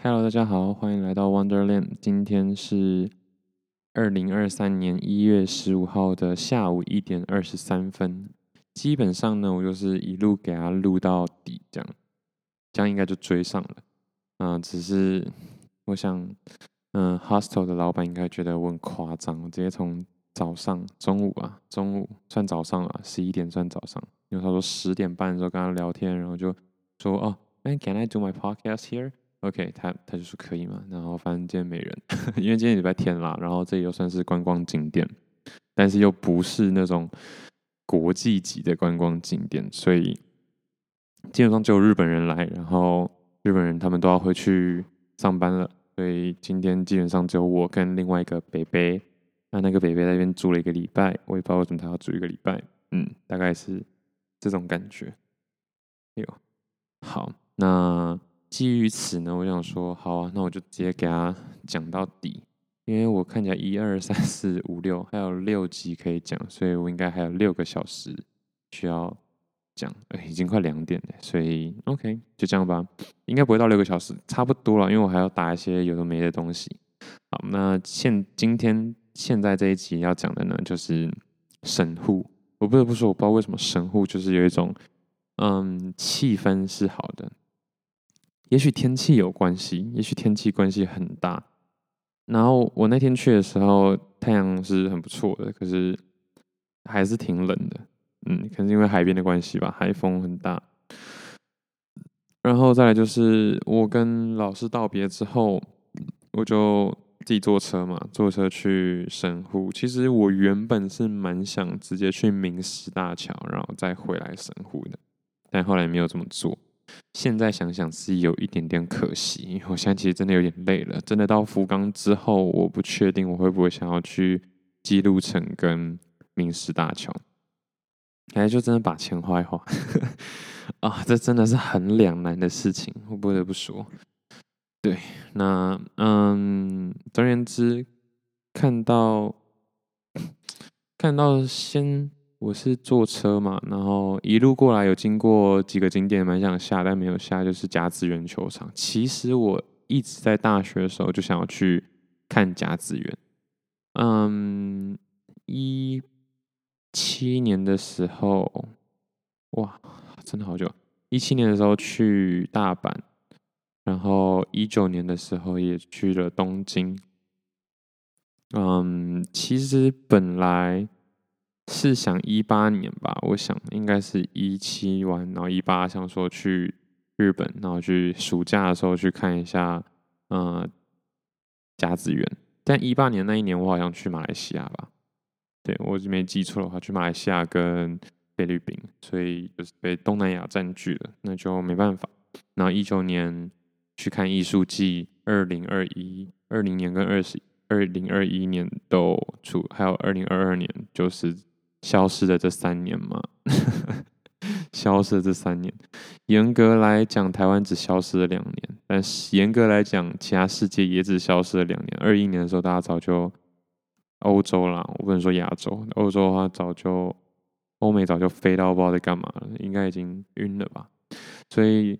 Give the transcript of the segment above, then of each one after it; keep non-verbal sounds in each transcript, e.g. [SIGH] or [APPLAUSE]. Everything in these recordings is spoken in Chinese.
Hello，大家好，欢迎来到 Wonderland。今天是二零二三年一月十五号的下午一点二十三分。基本上呢，我就是一路给他录到底，这样，这样应该就追上了。啊、只是我想，嗯、，Hostel 的老板应该觉得我很夸张，我直接从早上中午啊，中午算早上啊，十一点算早上，因为他说十点半的时候跟他聊天，然后就说哦，哎，Can I do my podcast here？、OK，他他就说可以嘛，然后反正今天没人，[LAUGHS] 因为今天礼拜天啦，然后这里又算是观光景点，但是又不是那种国际级的观光景点，所以基本上只有日本人来，然后日本人他们都要回去上班了，所以今天基本上只有我跟另外一个北北。那那个北北在那边住了一个礼拜，我也不知道为什么他要住一个礼拜，嗯，大概是这种感觉。哎，好，那基于此呢，我想说，好啊，那我就直接给他讲到底，因为我看起来一二三四五六还有六集可以讲，所以我应该还有六个小时需要讲，哎，已经快两点了，所以 OK，就这样吧，应该不会到六个小时，差不多了，因为我还要打一些有的没的东西。好，那现今天。现在这一集要讲的呢，就是神户。我不得不说，我不知道为什么神户就是有一种，嗯，气氛是好的。也许天气有关系，也许天气关系很大。然后我那天去的时候，太阳是很不错的，可是还是挺冷的。嗯，可能因为海边的关系吧，海风很大。然后再来就是我跟老师道别之后，我就。自己坐车嘛，坐车去神户。其实我原本是蛮想直接去明石大桥，然后再回来神户的，但后来没有这么做。现在想想是有一点点可惜，因为我现在其实真的有点累了。真的到福冈之后，我不确定我会不会想要去姬路城跟明石大桥。哎，就真的把钱花一花 [LAUGHS] 啊，这真的是很两难的事情，我不得不说。对，那嗯，总而言之，看到看到先我是坐车嘛，然后一路过来有经过几个景点，蛮想下，但没有下，就是甲子园球场。其实我一直在大学的时候就想要去看甲子园，嗯，一七年的时候，哇，真的好久，一七年的时候去大阪。然后一九年的时候也去了东京，嗯，其实本来是想一八年吧，我想应该是一七完，然后一八想说去日本，然后去暑假的时候去看一下，嗯，甲子园。但一八年那一年我好像去马来西亚吧，对，我没记错的话，去马来西亚跟菲律宾，所以就是被东南亚占据了，那就没办法。然后一九年。去看艺术季，二零二一、二零年跟二十二零二一年都出，还有二零二二年，就是消失的这三年嘛。[LAUGHS] 消失的这三年，严格来讲，台湾只消失了两年，但是严格来讲，其他世界也只消失了两年。二一年的时候，大家早就欧洲啦，我不能说亚洲，欧洲的话早就欧美早就飞到不知道在干嘛了，应该已经晕了吧，所以。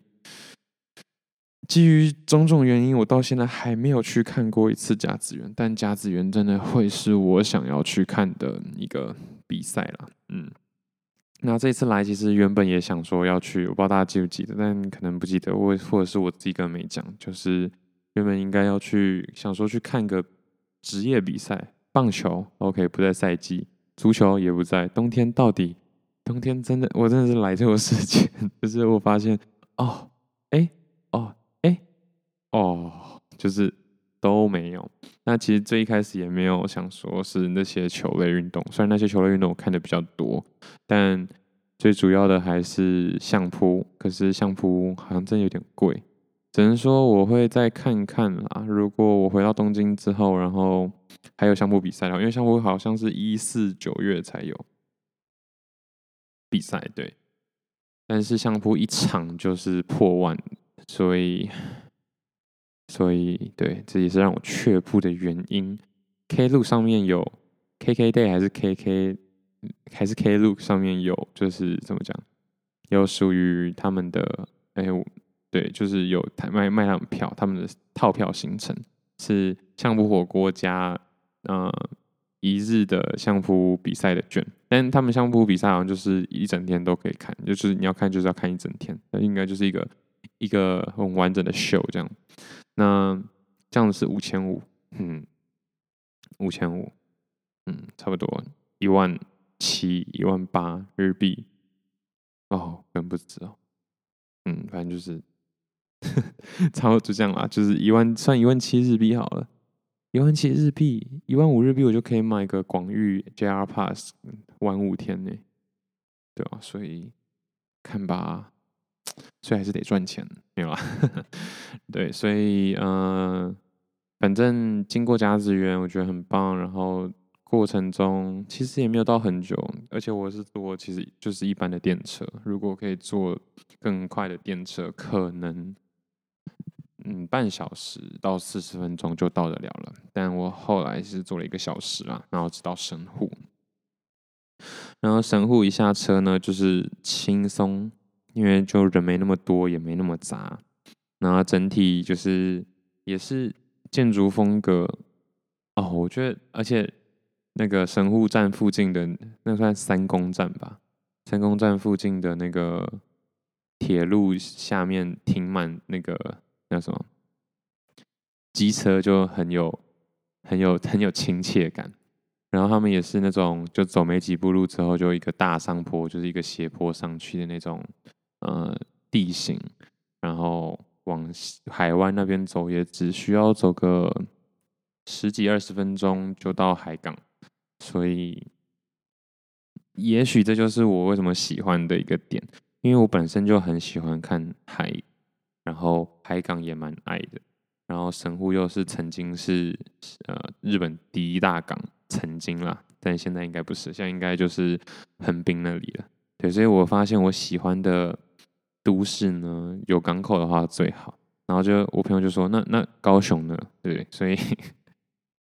基于种种原因，我到现在还没有去看过一次甲子园，但甲子园真的会是我想要去看的一个比赛啦。嗯，那这次来其实原本也想说要去，我不知道大家记不记得，但可能不记得，我或者是我自己根本没讲，就是原本应该要去，想说去看个职业比赛，棒球 OK 不在赛季，足球也不在，冬天到底冬天真的我真的是来这个世界，[LAUGHS] 就是我发现哦，哎、欸。哦，就是都没有。那其实最一开始也没有想说是那些球类运动，虽然那些球类运动我看的比较多，但最主要的还是相扑。可是相扑好像真有点贵，只能说我会再看看啦。如果我回到东京之后，然后还有相扑比赛，因为相扑好像是一四九月才有比赛，对。但是相扑一场就是破万，所以。所以，对，这也是让我却步的原因。Klook 上面有 KKday 还是 KK 还是 Klook 上面有，就是怎么讲，有属于他们的，哎，对，就是有卖卖他们票，他们的套票行程是相扑火锅加呃一日的相扑比赛的券，但他们相扑比赛好像就是一整天都可以看，就是你要看就是要看一整天，那应该就是一个一个很完整的 show 这样。那这样子是五千五，嗯，五千五，嗯，差不多一万七、一万八日币，哦，可能不止哦，嗯，反正就是。[LAUGHS] 差不多就这样啦，就是一万算一万七日币好了，一万七日币，一万五日币我就可以买个广域 JR Pass 玩五天呢，对吧？所以看吧，所以还是得赚钱，没有啦。[LAUGHS] 对，所以嗯、呃，反正经过甲子园，我觉得很棒。然后过程中其实也没有到很久，而且我是坐其实就是一般的电车，如果可以坐更快的电车，可能。嗯，半小时到四十分钟就到得了了，但我后来是坐了一个小时啊，然后直到神户，然后神户一下车呢，就是轻松，因为就人没那么多，也没那么杂，然后整体就是也是建筑风格哦，我觉得，而且那个神户站附近的那算三宫站吧，三宫站附近的那个铁路下面停满那个。那什么，机车就很有、很有、很有亲切感。然后他们也是那种，就走没几步路之后，就一个大上坡，就是一个斜坡上去的那种，呃，地形。然后往海湾那边走，也只需要走个十几二十分钟就到海港。所以，也许这就是我为什么喜欢的一个点，因为我本身就很喜欢看海。然后海港也蛮爱的，然后神户又是曾经是呃日本第一大港，曾经啦，但现在应该不是，现在应该就是横滨那里了。对，所以我发现我喜欢的都市呢，有港口的话最好。然后就我朋友就说，那那高雄呢？对，[LAUGHS] 所以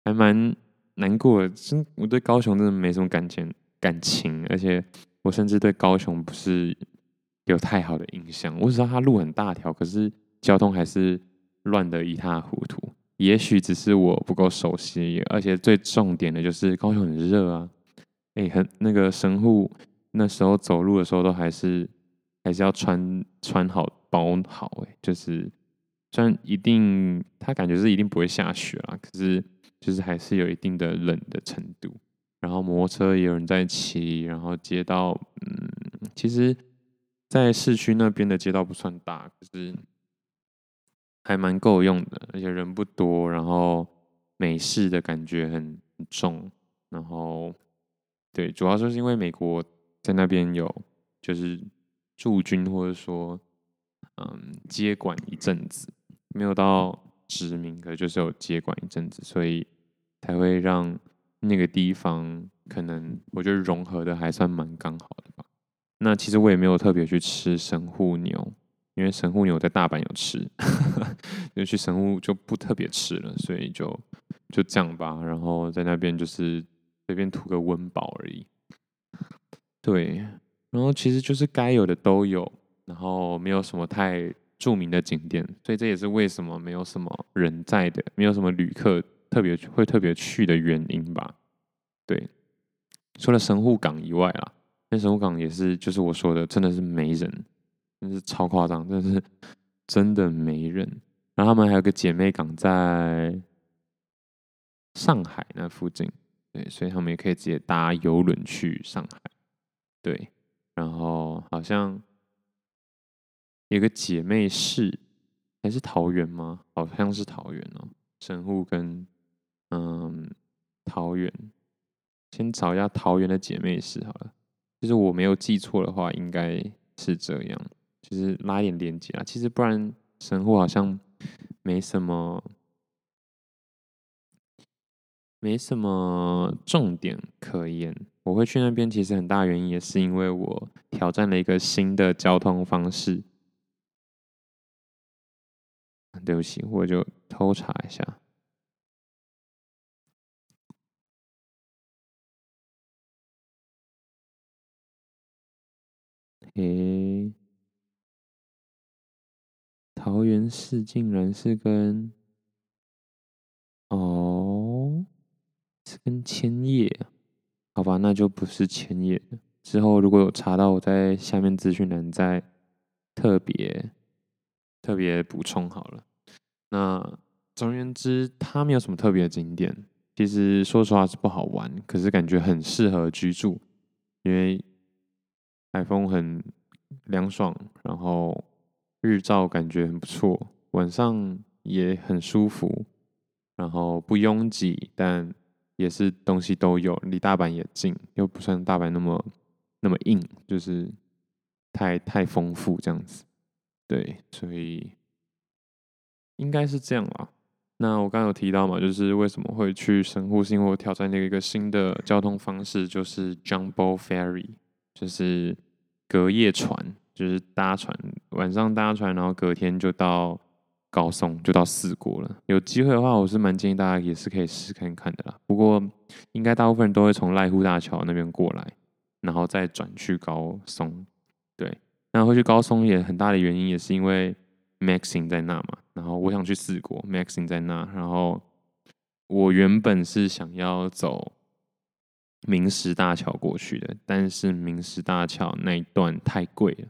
还蛮难过的。真我对高雄真的没什么感情感情，而且我甚至对高雄不是。有太好的印象，我只知道它路很大条，可是交通还是乱得一塌糊涂。也许只是我不够熟悉，而且最重点的就是高雄很热啊！哎、很那个神户那时候走路的时候都还是还是要穿穿好包好，哎，就是虽然一定他感觉是一定不会下雪啦，可是就是还是有一定的冷的程度。然后摩托车也有人在骑，然后街道嗯，其实。在市区那边的街道不算大，可是还蛮够用的，而且人不多，然后美式的感觉很重，然后对，主要就是因为美国在那边有就是驻军或者说嗯接管一阵子，没有到殖民，可就是有接管一阵子，所以才会让那个地方可能我觉得融合的还算蛮刚好的吧。那其实我也没有特别去吃神户牛，因为神户牛在大阪有吃，[LAUGHS] 就去神户就不特别吃了，所以就就这样吧。然后在那边就是随便图个温饱而已。对，然后其实就是该有的都有，然后没有什么太著名的景点，所以这也是为什么没有什么人在的，没有什么旅客特别会特别去的原因吧。对，除了神户港以外啊。那神户港也是，就是我说的，真的是没人，真是超夸张，真的是真的没人。然后他们还有个姐妹港在上海那附近，对，所以他们也可以直接搭邮轮去上海，对。然后好像有个姐妹市，还是桃园吗？好像是桃园哦。神户跟嗯桃园，先找一下桃园的姐妹市好了。就是我没有记错的话，应该是这样，就是拉一点连接啊。其实不然，神户好像没什么，没什么重点可言。我会去那边，其实很大原因也是因为我挑战了一个新的交通方式。对不起，我就偷查一下。诶，桃园市竟然是跟哦，跟千叶，好吧，那就不是千叶。之后如果有查到，我在下面资讯栏再特别特别补充好了。那总而言之，它没有什么特别的景点。其实说实话是不好玩，可是感觉很适合居住，因为海风很凉爽，然后日照感觉很不错，晚上也很舒服，然后不拥挤，但也是东西都有，离大阪也近，又不算大阪那么那么硬，就是太太丰富这样子，对，所以应该是这样啦。那我刚刚有提到嘛，就是为什么会去神户，是因为我挑战那个一个新的交通方式，就是 Jumbo Ferry，就是隔夜船，就是搭船，晚上搭船，然后隔天就到高松，就到四国了。有机会的话，我是蛮建议大家也是可以试看看的啦。不过应该大部分人都会从濑户大桥那边过来，然后再转去高松。对，那会去高松也很大的原因也是因为。Maxing 在那嘛，然后我想去四国，Maxing 在那，然后我原本是想要走明石大桥过去的，但是明石大桥那一段太贵了。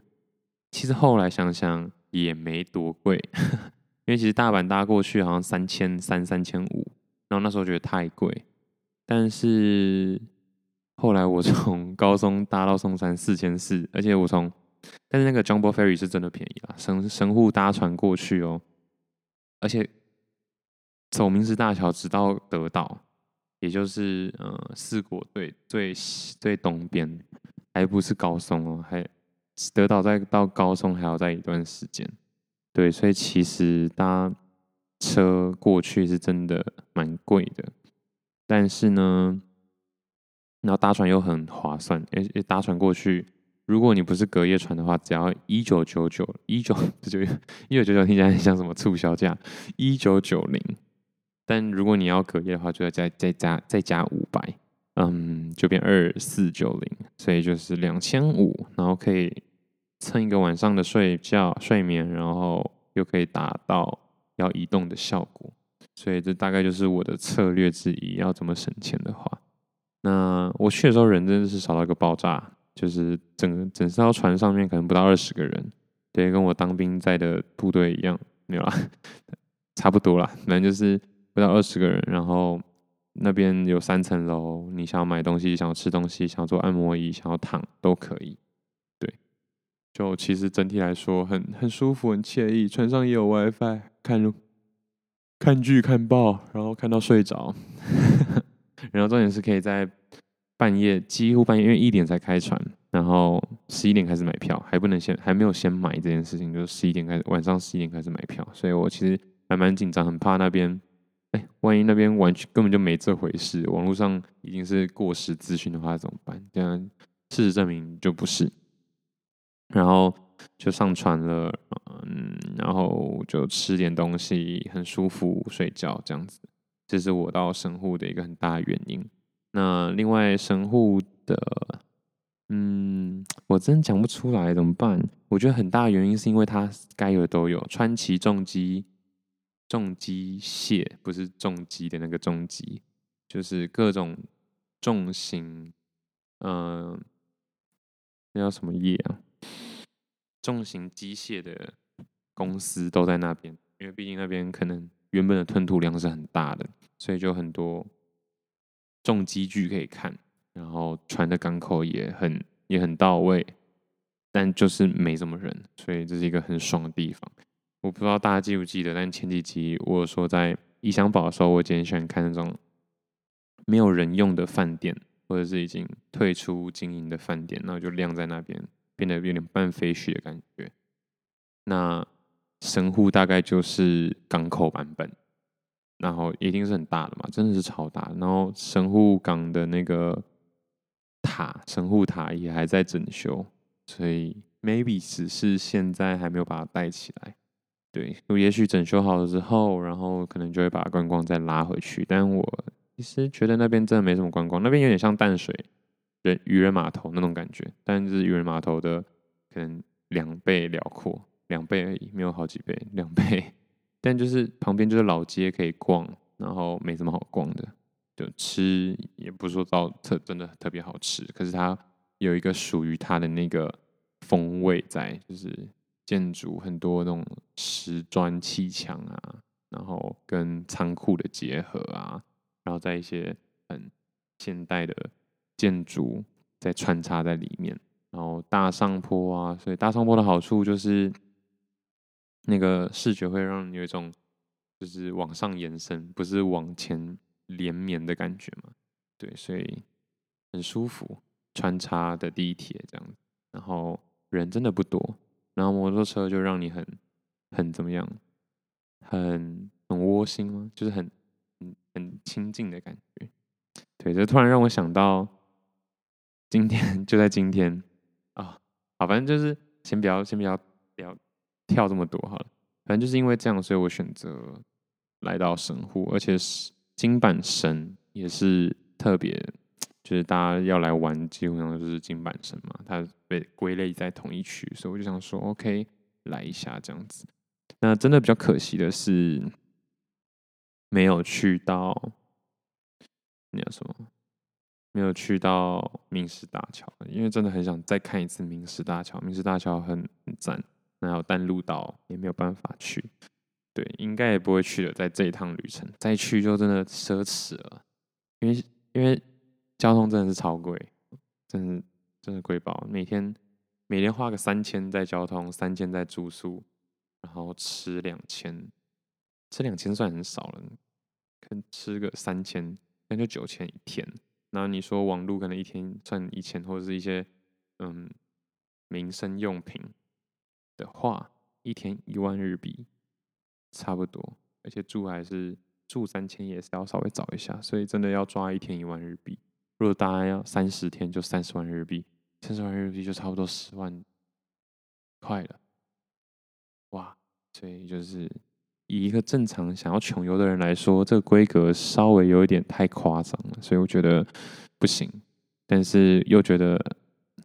其实后来想想也没多贵，因为其实大阪搭过去好像三千三、三千五，然后那时候觉得太贵，但是后来我从高松搭到松山四千四，而且我从但是那个 Jumbo Ferry 是真的便宜啦，神神户搭船过去哦，而且走明石大桥直到德岛，也就是呃四国最最最东边，还不是高松哦，还德岛再到高松还要再一段时间，对，所以其实搭车过去是真的蛮贵的，但是呢，然后搭船又很划算，诶诶，搭船过去。如果你不是隔夜船的话，只要一九九九，一九九一九九九听起来很像什么促销价，一九九零。但如果你要隔夜的话，就要再再加再加五百，嗯，就变二四九零，所以就是两千五，然后可以蹭一个晚上的睡觉睡眠，然后又可以达到要移动的效果，所以这大概就是我的策略之一。要怎么省钱的话，那我去的时候人真的是少到一个爆炸。就是整整艘船上面可能不到二十个人，对，跟我当兵在的部队一样，没有啦，[LAUGHS] 差不多啦，反正就是不到二十个人。然后那边有三层楼，你想要买东西、想要吃东西、想要做按摩椅、想要躺都可以。就其实整体来说很很舒服、很惬意。船上也有 WiFi，看看剧、看报，然后看到睡着。[LAUGHS] 然后重点是可以在。半夜几乎半夜，因为一点才开船，然后十一点开始买票，还不能先还没有先买这件事情，就是十一点开始，晚上十一点开始买票，所以我其实还蛮紧张，很怕那边，哎，万一那边完全根本就没这回事，网络上已经是过时资讯的话怎么办？这样事实证明就不是，然后就上船了，嗯，然后就吃点东西，很舒服，睡觉这样子，这是我到神户的一个很大的原因。那另外神户的，嗯，我真讲不出来怎么办？我觉得很大的原因是因为它该有的都有，川崎重机重机械不是重机的那个重机，就是各种重型，嗯、呃，那叫什么业啊？重型机械的公司都在那边，因为毕竟那边可能原本的吞吐量是很大的，所以就很多。重机具可以看，然后船的港口也很也很到位，但就是没什么人，所以这是一个很爽的地方。我不知道大家记不记得，但前几集我有说在异乡堡的时候，我今天喜欢看那种没有人用的饭店，或者是已经退出经营的饭店，然后就晾在那边，变得有点半废墟的感觉。那神户大概就是港口版本。然后一定是很大的嘛，真的是超大。然后神户港的那个塔，神户塔也还在整修，所以 maybe 只是现在还没有把它带起来。对，我也许整修好了之后，然后可能就会把观光再拉回去。但我其实觉得那边真的没什么观光，那边有点像淡水人渔人码头那种感觉，但是渔人码头的可能两倍辽阔，两倍而已，没有好几倍，两倍。但就是旁边就是老街可以逛，然后没什么好逛的，就吃也不是说到特真的特别好吃，可是它有一个属于它的那个风味在，就是建筑很多那种石砖砌墙啊，然后跟仓库的结合啊，然后在一些很现代的建筑在穿插在里面，然后大上坡啊，所以大上坡的好处就是。那个视觉会让你有一种就是往上延伸，不是往前连绵的感觉嘛？对，所以很舒服，穿插的地铁这样，然后人真的不多，然后摩托车就让你很很怎么样，很很窝心吗？就是很很很亲近的感觉。对，这突然让我想到今天 [LAUGHS] 就在今天啊，[LAUGHS] 好，反正就是先不要先不要不要。跳这么多好了，反正就是因为这样，所以我选择来到神户，而且是京阪神也是特别，就是大家要来玩，基本上就是京阪神嘛，它被归类在同一区，所以我就想说，OK，来一下这样子。那真的比较可惜的是，没有去到那叫什么？没有去到明石大桥，因为真的很想再看一次明石大桥，明石大桥很很赞。然后淡路岛也没有办法去，对，应该也不会去了。在这一趟旅程再去就真的奢侈了，因为因为交通真的是超贵，真的真的贵爆。每天每天花个三千在交通，三千在住宿，然后吃两千，吃两千算很少了，可能吃个三千，那就九千一天。然后你说网路可能一天赚一千，或者是一些嗯民生用品。的话，一天一万日币，差不多，而且住还是住三千，也是要稍微找一下，所以真的要抓一天一万日币。如果大家要三十天，就三十万日币，三十万日币就差不多十万块了，哇！所以就是以一个正常想要穷游的人来说，这个规格稍微有一点太夸张了，所以我觉得不行，但是又觉得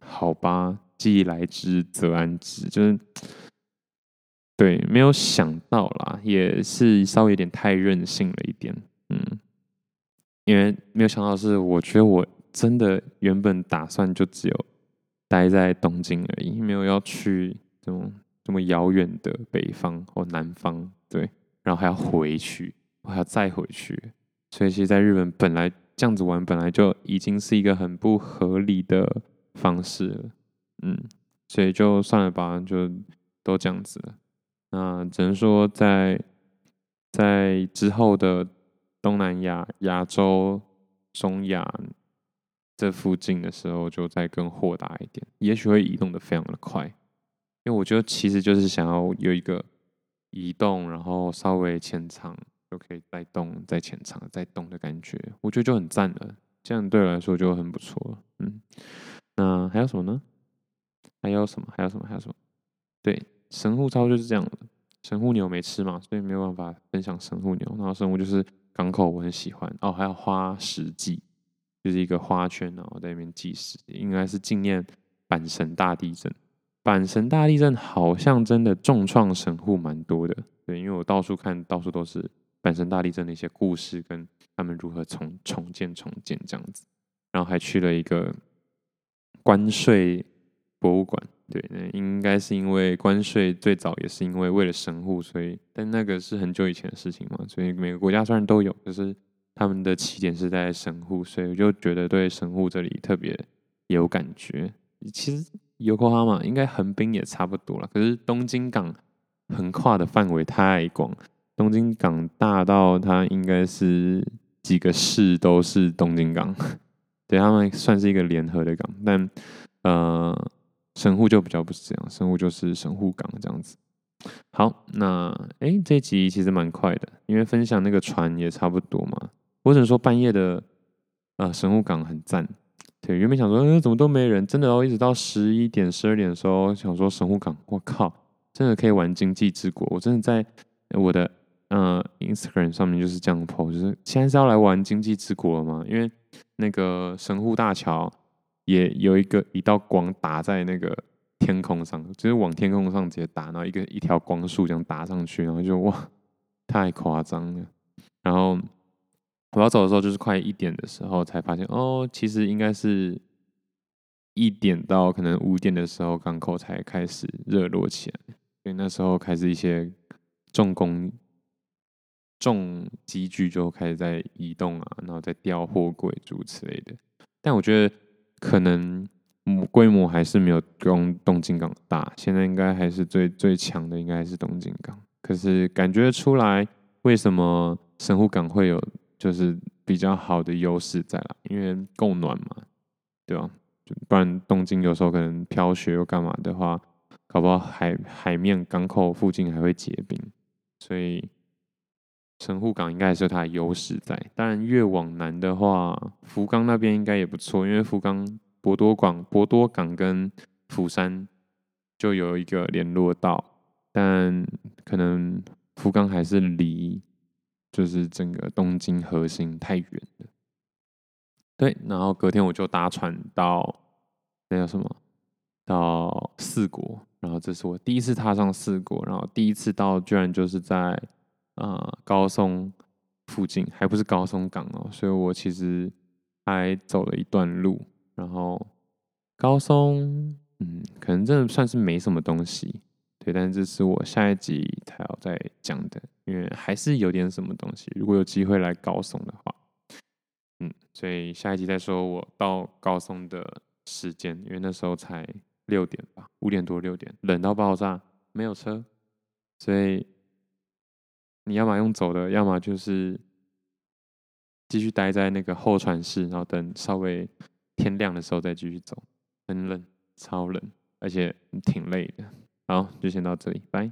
好吧。既来之则安之，就是对，没有想到啦，也是稍微有点太任性了一点，嗯，因为没有想到是，我觉得我真的原本打算就只有待在东京而已，没有要去这种这么遥远的北方或南方，对，然后还要回去，我还要再回去，所以其实在日本本来这样子玩本来就已经是一个很不合理的方式了。嗯，所以就算了吧，就都这样子了。那只能说在在之后的东南亚、亚洲、中亚这附近的时候，就再更豁达一点，也许会移动得非常的快。因为我觉得其实就是想要有一个移动，然后稍微前场就可以再动、再前场、再动的感觉，我觉得就很赞了。这样对我来说就很不错。嗯，那还有什么呢？还有什么？还有什么？还有什么？对，神户超就是这样的。神户牛没吃嘛，所以没有办法分享神户牛。然后神户就是港口，我很喜欢哦。还有花石祭，就是一个花圈，然后在那边计时，应该是纪念阪神大地震。阪神大地震好像真的重创神户蛮多的，对，因为我到处看到处都是阪神大地震的一些故事，跟他们如何重重建重建这样子。然后还去了一个关税。博物馆，对，那应该是因为关税最早也是因为为了神户，所以但那个是很久以前的事情嘛，所以每个国家虽然都有，可是他们的起点是在神户，所以我就觉得对神户这里特别有感觉。其实优酷哈嘛，应该横滨也差不多了，可是东京港横跨的范围太广，东京港大到它应该是几个市都是东京港，[LAUGHS] 对，他们算是一个联合的港，但呃。神户就比较不是这样，神户就是神户港这样子。好，那哎，这集其实蛮快的，因为分享那个船也差不多嘛。我只能说半夜的呃神户港很赞。对，原本想说，呃，怎么都没人，真的哦，一直到十一点、十二点的时候，想说神户港，我靠，真的可以玩经济之国。我真的在我的呃 Instagram 上面就是这样 po，就是现在是要来玩经济之国了吗？因为那个神户大桥。也有一个一道光打在那个天空上，就是往天空上直接打，然后一个一条光束这样打上去，然后就哇，太夸张了。然后我要走的时候，就是快一点的时候才发现，哦，其实应该是一点到可能五点的时候，港口才开始热络起来，因为那时候开始一些重工。重机具就开始在移动啊，然后在吊货柜诸如此类的。但我觉得可能规模还是没有东东京港大。现在应该还是最最强的，应该还是东京港。可是感觉出来，为什么神户港会有就是比较好的优势在啦？因为供暖嘛，对吧？不然东京有时候可能飘雪又干嘛的话，搞不好海海面港口附近还会结冰，所以。神户港应该还是有它的优势在，当然越往南的话，福冈那边应该也不错，因为福冈博多港、博多港跟釜山就有一个联络道，但可能福冈还是离就是整个东京核心太远了。对，然后隔天我就搭船到那叫什么？到四国，然后这是我第一次踏上四国，然后第一次到居然就是在。啊、高松附近还不是高松港哦，所以我其实还走了一段路。然后高松，嗯，可能真的算是没什么东西，对。但是这是我下一集才要再讲的，因为还是有点什么东西。如果有机会来高松的话，嗯，所以下一集再说我到高松的时间，因为那时候才六点吧，五点多六点，冷到爆炸，没有车，所以。你要么用走的，要么就是继续待在那个候船室，然后等稍微天亮的时候再继续走。很冷，超冷，而且挺累的。好，就先到这里，拜。